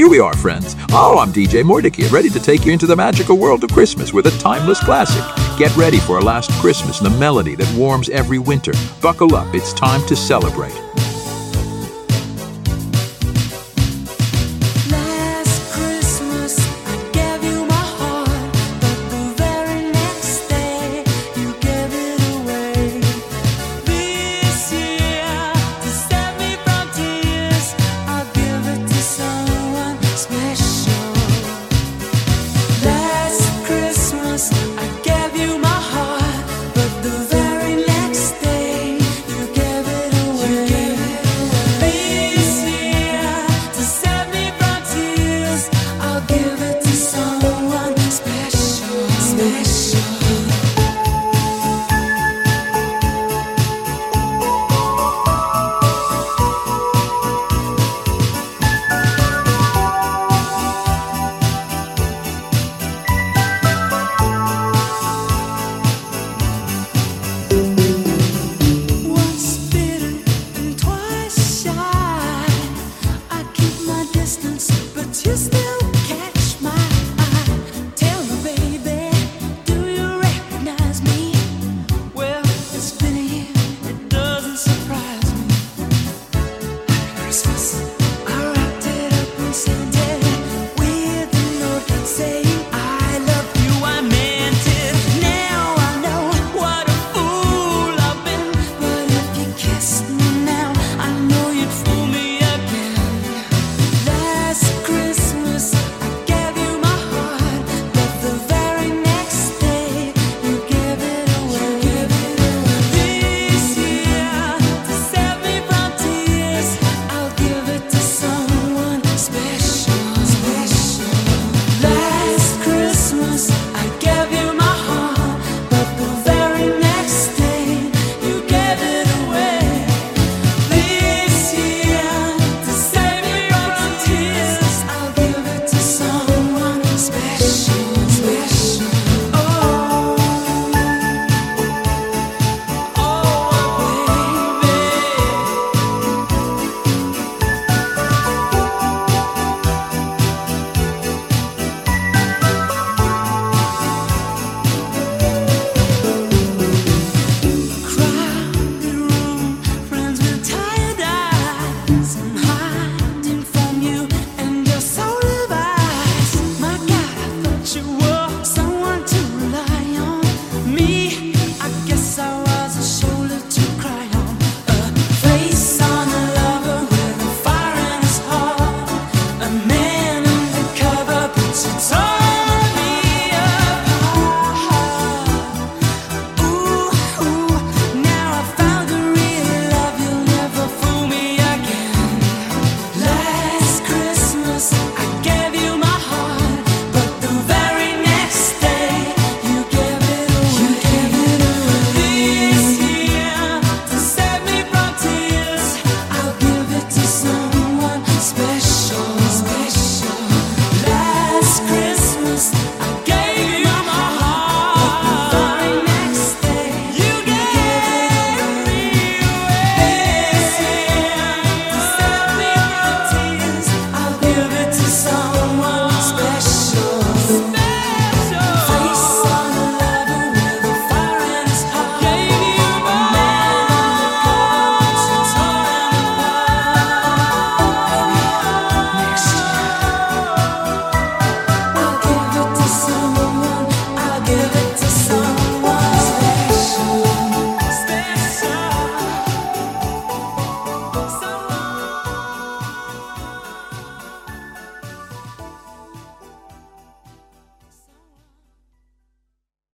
Here we are, friends. Oh, I'm DJ Mordicchio, ready to take you into the magical world of Christmas with a timeless classic. Get ready for a last Christmas and the melody that warms every winter. Buckle up, it's time to celebrate. Christmas.